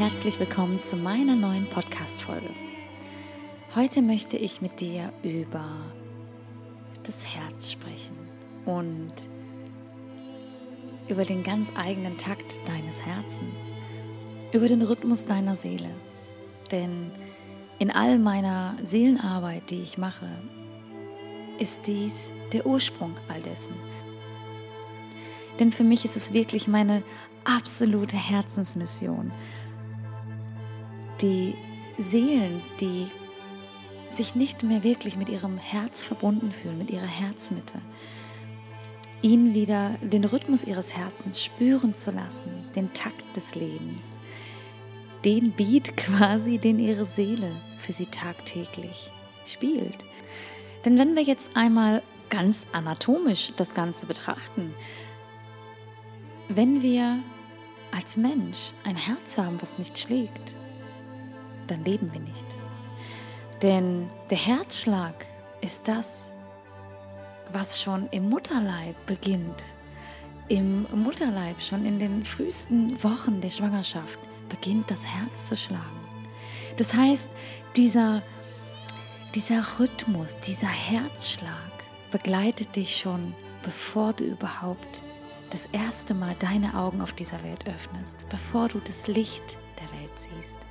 herzlich willkommen zu meiner neuen Podcast-Folge. Heute möchte ich mit dir über das Herz sprechen und über den ganz eigenen Takt deines Herzens, über den Rhythmus deiner Seele. Denn in all meiner Seelenarbeit, die ich mache, ist dies der Ursprung all dessen. Denn für mich ist es wirklich meine absolute Herzensmission, die Seelen, die sich nicht mehr wirklich mit ihrem Herz verbunden fühlen, mit ihrer Herzmitte, ihnen wieder den Rhythmus ihres Herzens spüren zu lassen, den Takt des Lebens, den Beat quasi, den ihre Seele für sie tagtäglich spielt. Denn wenn wir jetzt einmal ganz anatomisch das Ganze betrachten, wenn wir als Mensch ein Herz haben, was nicht schlägt, dann leben wir nicht. Denn der Herzschlag ist das, was schon im Mutterleib beginnt. Im Mutterleib, schon in den frühesten Wochen der Schwangerschaft, beginnt das Herz zu schlagen. Das heißt, dieser, dieser Rhythmus, dieser Herzschlag begleitet dich schon, bevor du überhaupt das erste Mal deine Augen auf dieser Welt öffnest, bevor du das Licht der Welt siehst.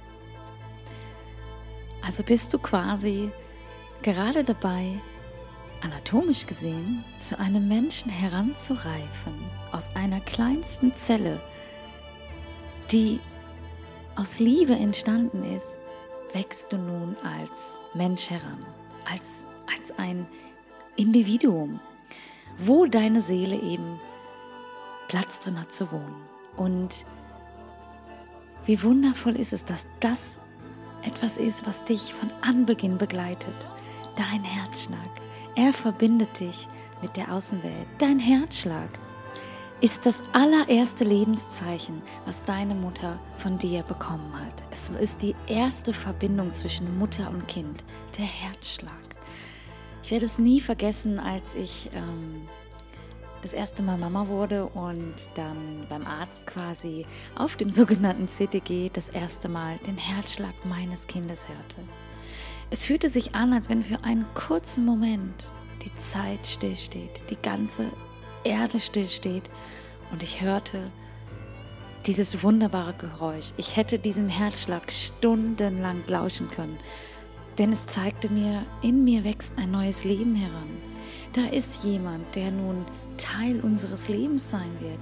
Also bist du quasi gerade dabei, anatomisch gesehen, zu einem Menschen heranzureifen, aus einer kleinsten Zelle, die aus Liebe entstanden ist, wächst du nun als Mensch heran, als, als ein Individuum, wo deine Seele eben Platz drin hat zu wohnen. Und wie wundervoll ist es, dass das etwas ist, was dich von Anbeginn begleitet. Dein Herzschlag. Er verbindet dich mit der Außenwelt. Dein Herzschlag ist das allererste Lebenszeichen, was deine Mutter von dir bekommen hat. Es ist die erste Verbindung zwischen Mutter und Kind, der Herzschlag. Ich werde es nie vergessen, als ich ähm, das erste Mal Mama wurde und dann beim Arzt quasi auf dem sogenannten CTG das erste Mal den Herzschlag meines Kindes hörte. Es fühlte sich an, als wenn für einen kurzen Moment die Zeit stillsteht, die ganze Erde stillsteht und ich hörte dieses wunderbare Geräusch. Ich hätte diesem Herzschlag stundenlang lauschen können, denn es zeigte mir, in mir wächst ein neues Leben heran. Da ist jemand, der nun Teil unseres Lebens sein wird.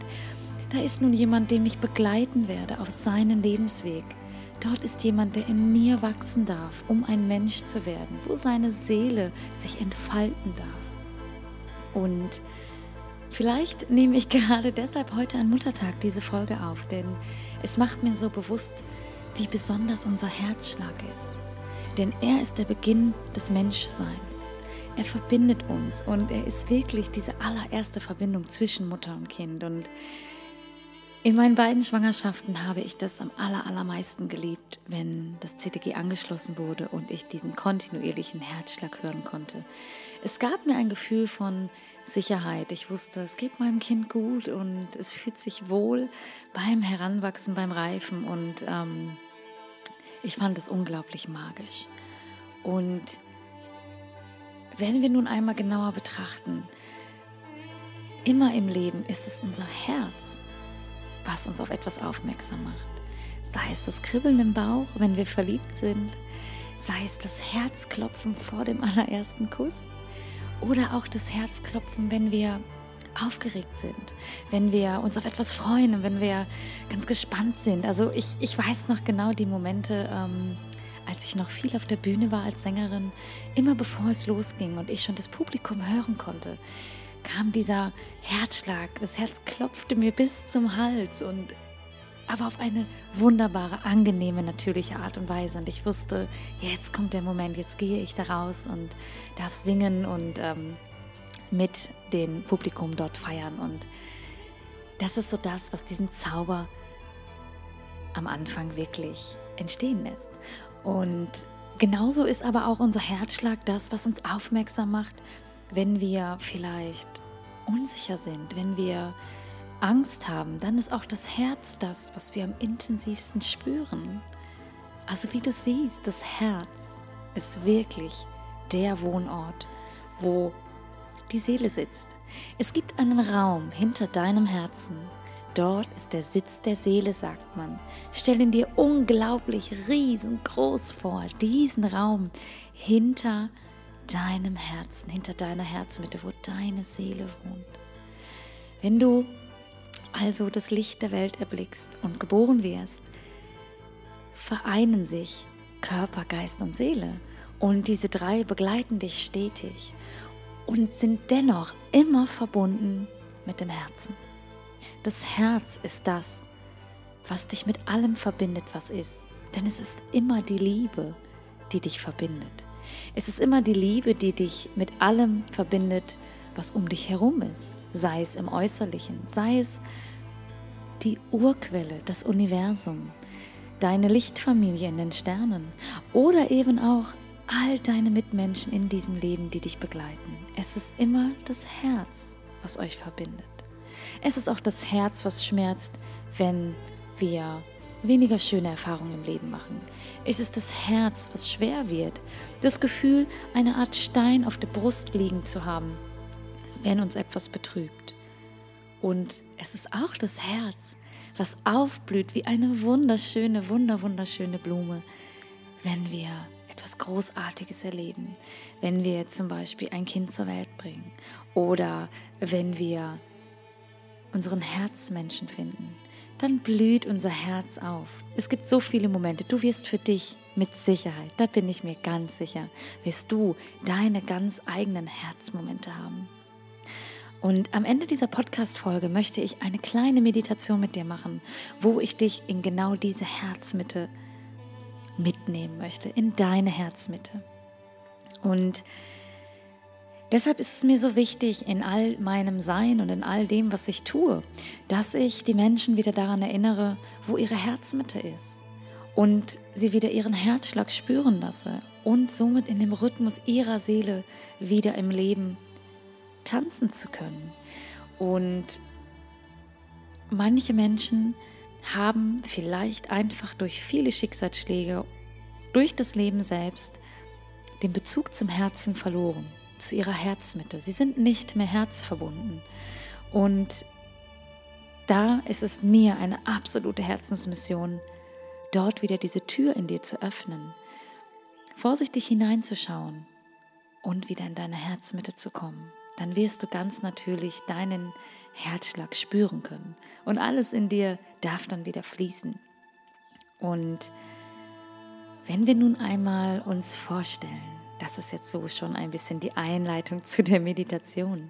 Da ist nun jemand, den ich begleiten werde auf seinen Lebensweg. Dort ist jemand, der in mir wachsen darf, um ein Mensch zu werden, wo seine Seele sich entfalten darf. Und vielleicht nehme ich gerade deshalb heute an Muttertag diese Folge auf, denn es macht mir so bewusst, wie besonders unser Herzschlag ist. Denn er ist der Beginn des Menschseins. Er verbindet uns und er ist wirklich diese allererste Verbindung zwischen Mutter und Kind. Und in meinen beiden Schwangerschaften habe ich das am aller, allermeisten geliebt, wenn das CTG angeschlossen wurde und ich diesen kontinuierlichen Herzschlag hören konnte. Es gab mir ein Gefühl von Sicherheit. Ich wusste, es geht meinem Kind gut und es fühlt sich wohl beim Heranwachsen, beim Reifen und ähm, ich fand es unglaublich magisch. Und wenn wir nun einmal genauer betrachten, immer im Leben ist es unser Herz, was uns auf etwas aufmerksam macht. Sei es das Kribbeln im Bauch, wenn wir verliebt sind, sei es das Herzklopfen vor dem allerersten Kuss oder auch das Herzklopfen, wenn wir aufgeregt sind, wenn wir uns auf etwas freuen, wenn wir ganz gespannt sind. Also ich, ich weiß noch genau die Momente, ähm, als ich noch viel auf der Bühne war als Sängerin, immer bevor es losging und ich schon das Publikum hören konnte, kam dieser Herzschlag. Das Herz klopfte mir bis zum Hals und aber auf eine wunderbare, angenehme, natürliche Art und Weise. Und ich wusste, jetzt kommt der Moment, jetzt gehe ich da raus und darf singen und ähm, mit dem Publikum dort feiern. Und das ist so das, was diesen Zauber am Anfang wirklich entstehen lässt. Und genauso ist aber auch unser Herzschlag das, was uns aufmerksam macht, wenn wir vielleicht unsicher sind, wenn wir Angst haben, dann ist auch das Herz das, was wir am intensivsten spüren. Also wie du siehst, das Herz ist wirklich der Wohnort, wo die Seele sitzt. Es gibt einen Raum hinter deinem Herzen. Dort ist der Sitz der Seele, sagt man. Stell ihn dir unglaublich riesengroß vor, diesen Raum hinter deinem Herzen, hinter deiner Herzmitte, wo deine Seele wohnt. Wenn du also das Licht der Welt erblickst und geboren wirst, vereinen sich Körper, Geist und Seele. Und diese drei begleiten dich stetig und sind dennoch immer verbunden mit dem Herzen. Das Herz ist das, was dich mit allem verbindet, was ist. Denn es ist immer die Liebe, die dich verbindet. Es ist immer die Liebe, die dich mit allem verbindet, was um dich herum ist. Sei es im Äußerlichen, sei es die Urquelle, das Universum, deine Lichtfamilie in den Sternen oder eben auch all deine Mitmenschen in diesem Leben, die dich begleiten. Es ist immer das Herz, was euch verbindet. Es ist auch das Herz, was schmerzt, wenn wir weniger schöne Erfahrungen im Leben machen. Es ist das Herz, was schwer wird. Das Gefühl, eine Art Stein auf der Brust liegen zu haben, wenn uns etwas betrübt. Und es ist auch das Herz, was aufblüht wie eine wunderschöne, wunder, wunderschöne Blume, wenn wir etwas Großartiges erleben, wenn wir zum Beispiel ein Kind zur Welt bringen oder wenn wir unseren Herzmenschen finden, dann blüht unser Herz auf. Es gibt so viele Momente. Du wirst für dich mit Sicherheit, da bin ich mir ganz sicher, wirst du deine ganz eigenen Herzmomente haben. Und am Ende dieser Podcast-Folge möchte ich eine kleine Meditation mit dir machen, wo ich dich in genau diese Herzmitte mitnehmen möchte, in deine Herzmitte. Und deshalb ist es mir so wichtig in all meinem Sein und in all dem, was ich tue, dass ich die Menschen wieder daran erinnere, wo ihre Herzmitte ist und sie wieder ihren Herzschlag spüren lasse und somit in dem Rhythmus ihrer Seele wieder im Leben tanzen zu können. Und manche Menschen haben vielleicht einfach durch viele Schicksalsschläge, durch das Leben selbst, den Bezug zum Herzen verloren, zu ihrer Herzmitte. Sie sind nicht mehr herzverbunden. Und da ist es mir eine absolute Herzensmission, dort wieder diese Tür in dir zu öffnen, vorsichtig hineinzuschauen und wieder in deine Herzmitte zu kommen dann wirst du ganz natürlich deinen Herzschlag spüren können. Und alles in dir darf dann wieder fließen. Und wenn wir nun einmal uns vorstellen, das ist jetzt so schon ein bisschen die Einleitung zu der Meditation.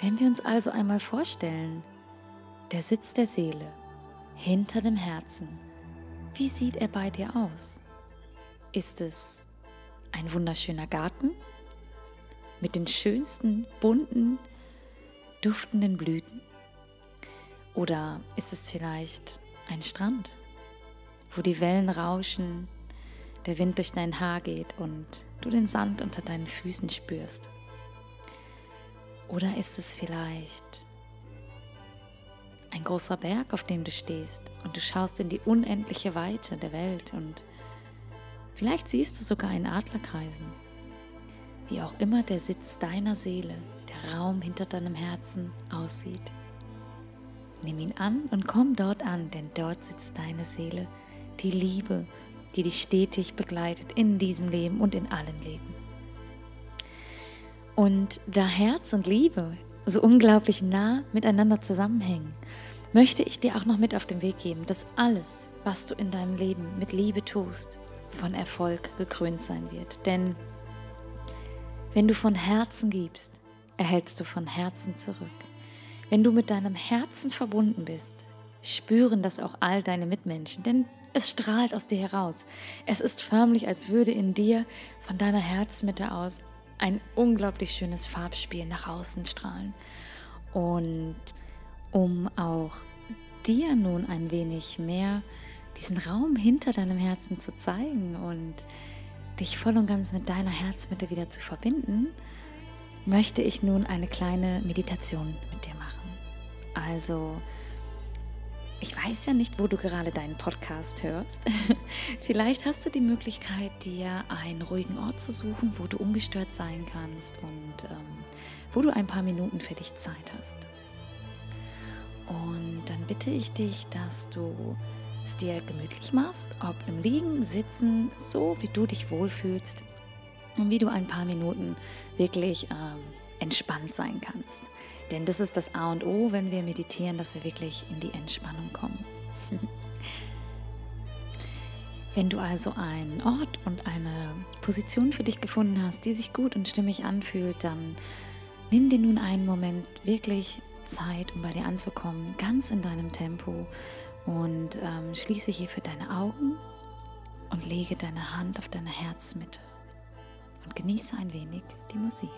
Wenn wir uns also einmal vorstellen, der Sitz der Seele hinter dem Herzen, wie sieht er bei dir aus? Ist es ein wunderschöner Garten? mit den schönsten, bunten, duftenden Blüten? Oder ist es vielleicht ein Strand, wo die Wellen rauschen, der Wind durch dein Haar geht und du den Sand unter deinen Füßen spürst? Oder ist es vielleicht ein großer Berg, auf dem du stehst und du schaust in die unendliche Weite der Welt und vielleicht siehst du sogar einen Adler kreisen? wie auch immer der Sitz deiner Seele, der Raum hinter deinem Herzen aussieht. Nimm ihn an und komm dort an, denn dort sitzt deine Seele, die Liebe, die dich stetig begleitet in diesem Leben und in allen Leben. Und da Herz und Liebe so unglaublich nah miteinander zusammenhängen, möchte ich dir auch noch mit auf den Weg geben, dass alles, was du in deinem Leben mit Liebe tust, von Erfolg gekrönt sein wird. Denn wenn du von Herzen gibst, erhältst du von Herzen zurück. Wenn du mit deinem Herzen verbunden bist, spüren das auch all deine Mitmenschen, denn es strahlt aus dir heraus. Es ist förmlich, als würde in dir von deiner Herzmitte aus ein unglaublich schönes Farbspiel nach außen strahlen. Und um auch dir nun ein wenig mehr diesen Raum hinter deinem Herzen zu zeigen und dich voll und ganz mit deiner Herzmitte wieder zu verbinden, möchte ich nun eine kleine Meditation mit dir machen. Also, ich weiß ja nicht, wo du gerade deinen Podcast hörst. Vielleicht hast du die Möglichkeit, dir einen ruhigen Ort zu suchen, wo du ungestört sein kannst und ähm, wo du ein paar Minuten für dich Zeit hast. Und dann bitte ich dich, dass du es dir gemütlich machst, ob im Liegen, Sitzen, so wie du dich wohlfühlst und wie du ein paar Minuten wirklich ähm, entspannt sein kannst. Denn das ist das A und O, wenn wir meditieren, dass wir wirklich in die Entspannung kommen. wenn du also einen Ort und eine Position für dich gefunden hast, die sich gut und stimmig anfühlt, dann nimm dir nun einen Moment wirklich Zeit, um bei dir anzukommen, ganz in deinem Tempo und ähm, schließe hierfür deine Augen und lege deine Hand auf deine Herzmitte und genieße ein wenig die Musik.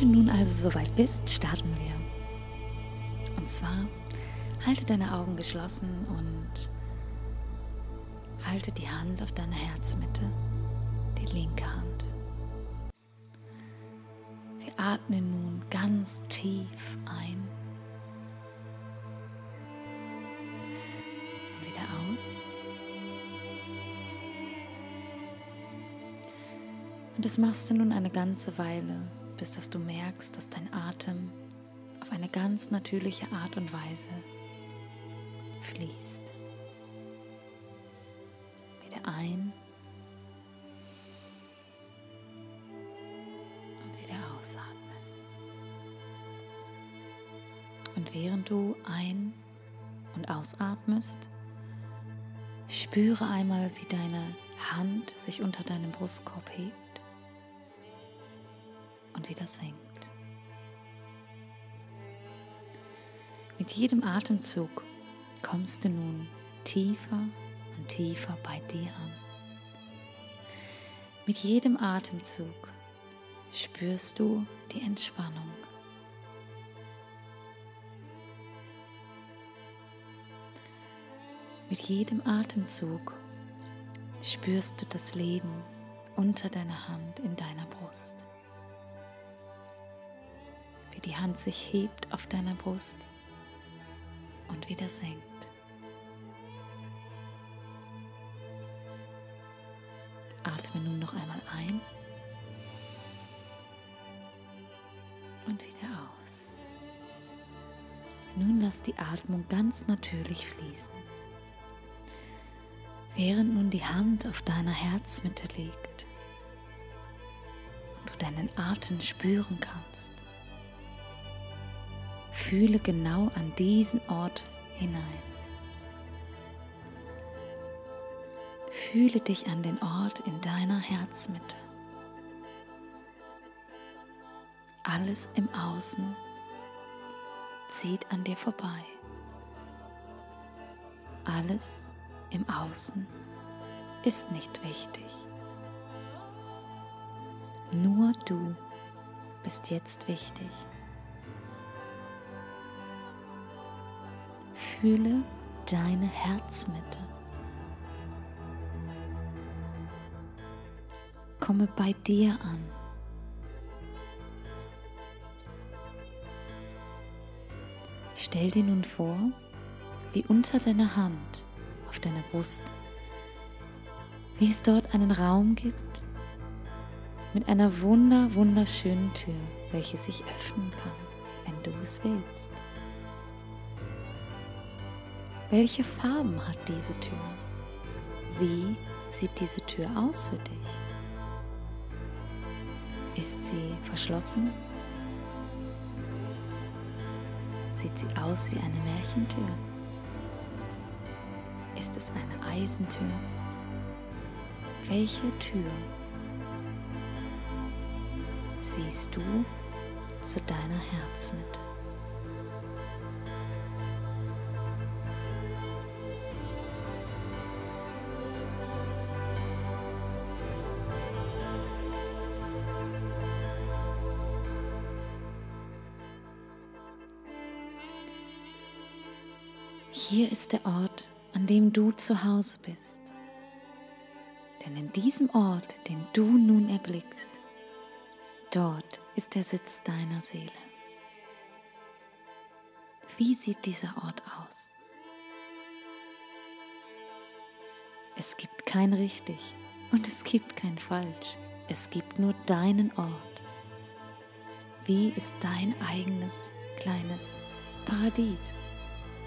Du nun also soweit bist, starten wir. Und zwar halte deine Augen geschlossen und halte die Hand auf deine Herzmitte, die linke Hand. Wir atmen nun ganz tief ein und wieder aus. Und das machst du nun eine ganze Weile bis dass du merkst, dass dein Atem auf eine ganz natürliche Art und Weise fließt. Wieder ein und wieder ausatmen. Und während du ein- und ausatmest, spüre einmal, wie deine Hand sich unter deinem Brustkorb hebt und wieder senkt. Mit jedem Atemzug kommst du nun tiefer und tiefer bei dir an. Mit jedem Atemzug spürst du die Entspannung. Mit jedem Atemzug spürst du das Leben unter deiner Hand in deiner Brust wie die Hand sich hebt auf deiner Brust und wieder senkt. Atme nun noch einmal ein und wieder aus. Nun lass die Atmung ganz natürlich fließen. Während nun die Hand auf deiner Herzmitte liegt und du deinen Atem spüren kannst, Fühle genau an diesen Ort hinein. Fühle dich an den Ort in deiner Herzmitte. Alles im Außen zieht an dir vorbei. Alles im Außen ist nicht wichtig. Nur du bist jetzt wichtig. Fühle deine Herzmitte. Komme bei dir an. Stell dir nun vor, wie unter deiner Hand auf deiner Brust, wie es dort einen Raum gibt mit einer wunder, wunderschönen Tür, welche sich öffnen kann, wenn du es willst. Welche Farben hat diese Tür? Wie sieht diese Tür aus für dich? Ist sie verschlossen? Sieht sie aus wie eine Märchentür? Ist es eine Eisentür? Welche Tür siehst du zu deiner Herzmitte? Ist der Ort, an dem du zu Hause bist. Denn in diesem Ort, den du nun erblickst, dort ist der Sitz deiner Seele. Wie sieht dieser Ort aus? Es gibt kein richtig und es gibt kein falsch. Es gibt nur deinen Ort. Wie ist dein eigenes kleines Paradies?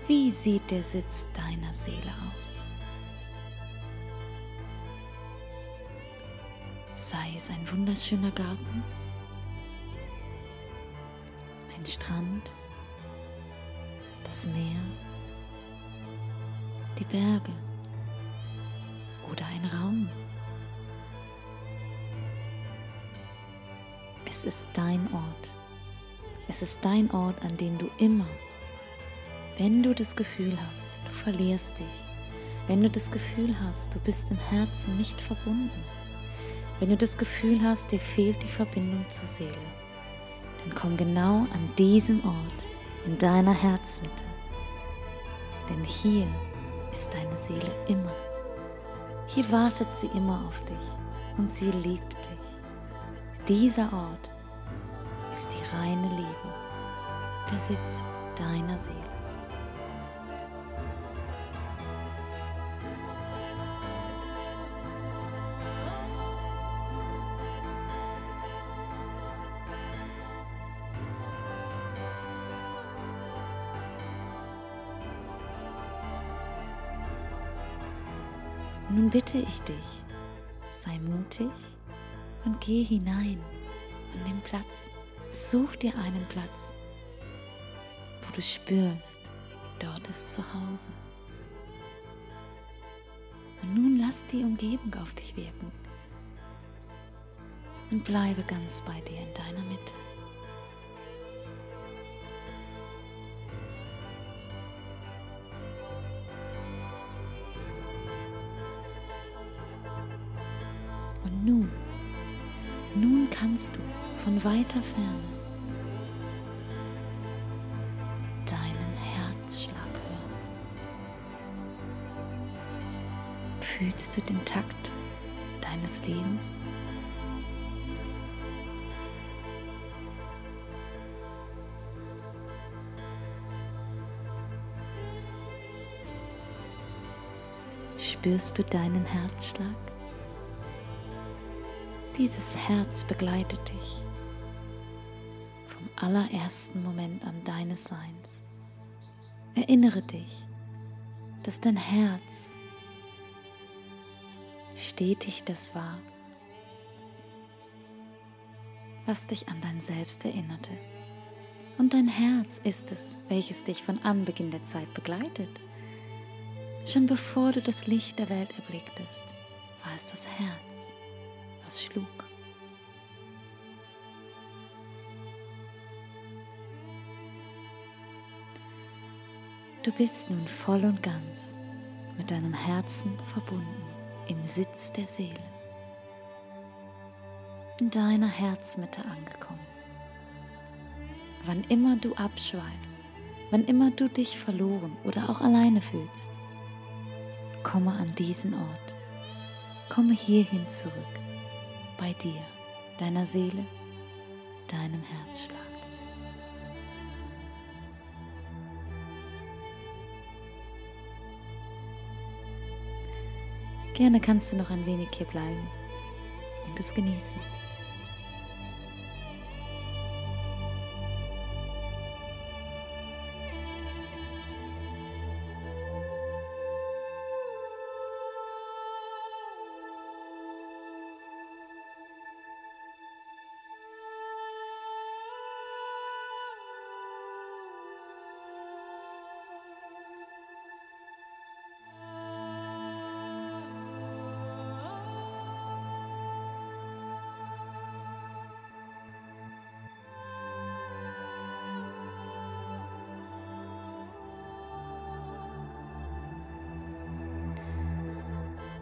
Wie sieht der Sitz deiner Seele aus? Sei es ein wunderschöner Garten, ein Strand, das Meer, die Berge oder ein Raum. Es ist dein Ort. Es ist dein Ort, an dem du immer wenn du das Gefühl hast, du verlierst dich, wenn du das Gefühl hast, du bist im Herzen nicht verbunden, wenn du das Gefühl hast, dir fehlt die Verbindung zur Seele, dann komm genau an diesem Ort in deiner Herzmitte. Denn hier ist deine Seele immer. Hier wartet sie immer auf dich und sie liebt dich. Dieser Ort ist die reine Liebe, der Sitz deiner Seele. Bitte ich dich, sei mutig und geh hinein und nimm Platz. Such dir einen Platz, wo du spürst, dort ist zu Hause. Und nun lass die Umgebung auf dich wirken und bleibe ganz bei dir in deiner Mitte. Weiter Ferne deinen Herzschlag hören. Fühlst du den Takt deines Lebens? Spürst du deinen Herzschlag? Dieses Herz begleitet dich allerersten Moment an deines Seins. Erinnere dich, dass dein Herz stetig das war, was dich an dein Selbst erinnerte. Und dein Herz ist es, welches dich von Anbeginn der Zeit begleitet. Schon bevor du das Licht der Welt erblicktest, war es das Herz was schlug. Du bist nun voll und ganz mit deinem Herzen verbunden im Sitz der Seele. in deiner Herzmitte angekommen. Wann immer du abschweifst, wann immer du dich verloren oder auch alleine fühlst, komme an diesen Ort, komme hierhin zurück, bei dir, deiner Seele, deinem Herzschlag. Gerne kannst du noch ein wenig hier bleiben und es genießen.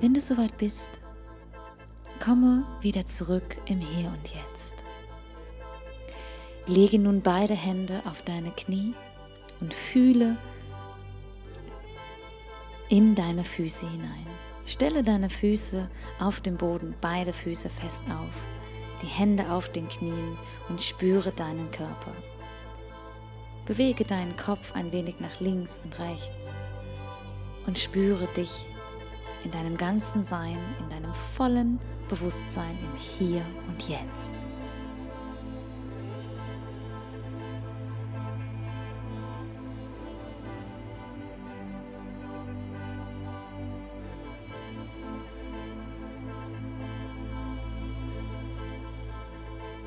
Wenn du soweit bist, komme wieder zurück im Hier und Jetzt. Lege nun beide Hände auf deine Knie und fühle in deine Füße hinein. Stelle deine Füße auf dem Boden, beide Füße fest auf, die Hände auf den Knien und spüre deinen Körper. Bewege deinen Kopf ein wenig nach links und rechts und spüre dich in deinem ganzen Sein, in deinem vollen Bewusstsein im Hier und Jetzt.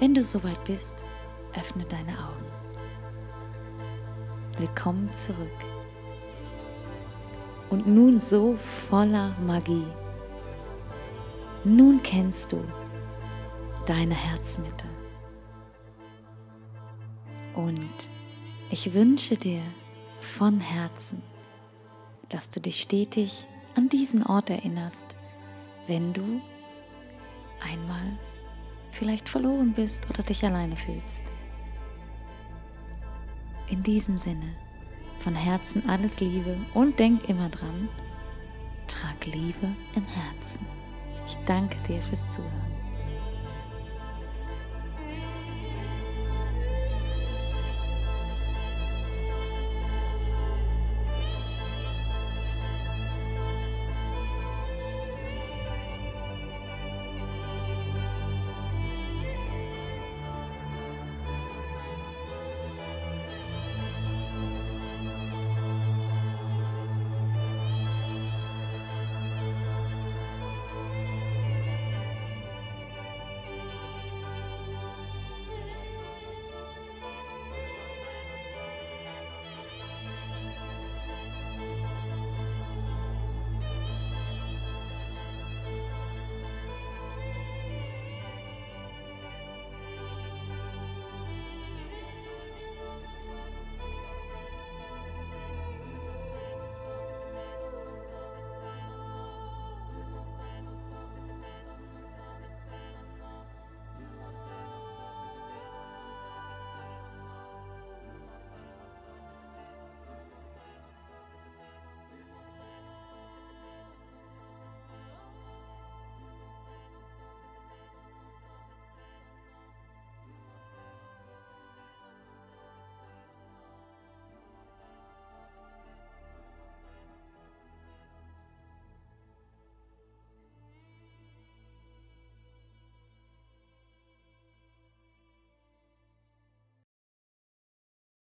Wenn du soweit bist, öffne deine Augen. Willkommen zurück und nun so voller Magie. Nun kennst du deine Herzmitte. Und ich wünsche dir von Herzen, dass du dich stetig an diesen Ort erinnerst, wenn du einmal vielleicht verloren bist oder dich alleine fühlst. In diesem Sinne von Herzen alles Liebe und denk immer dran, trag Liebe im Herzen. Ich danke dir fürs Zuhören.